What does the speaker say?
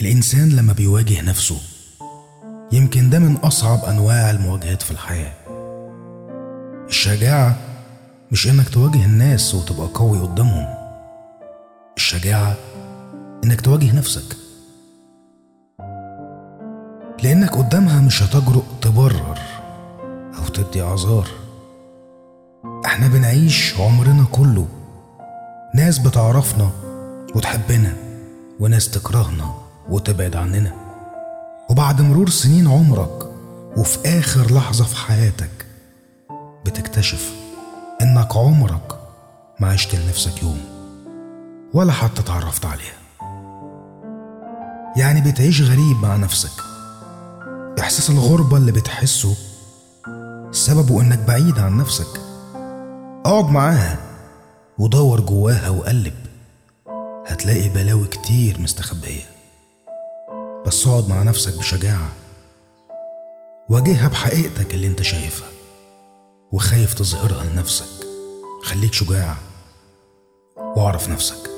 الإنسان لما بيواجه نفسه يمكن ده من أصعب أنواع المواجهات في الحياة. الشجاعة مش إنك تواجه الناس وتبقى قوي قدامهم. الشجاعة إنك تواجه نفسك. لأنك قدامها مش هتجرؤ تبرر أو تدي أعذار. إحنا بنعيش عمرنا كله. ناس بتعرفنا وتحبنا وناس تكرهنا وتبعد عننا. وبعد مرور سنين عمرك وفي آخر لحظة في حياتك بتكتشف إنك عمرك ما عشت لنفسك يوم ولا حتى اتعرفت عليها. يعني بتعيش غريب مع نفسك. إحساس الغربة اللي بتحسه سببه إنك بعيد عن نفسك. أقعد معاها. ودور جواها وقلب. هتلاقي بلاوي كتير مستخبية. بس اقعد مع نفسك بشجاعة. واجهها بحقيقتك اللي انت شايفها. وخايف تظهرها لنفسك. خليك شجاع واعرف نفسك.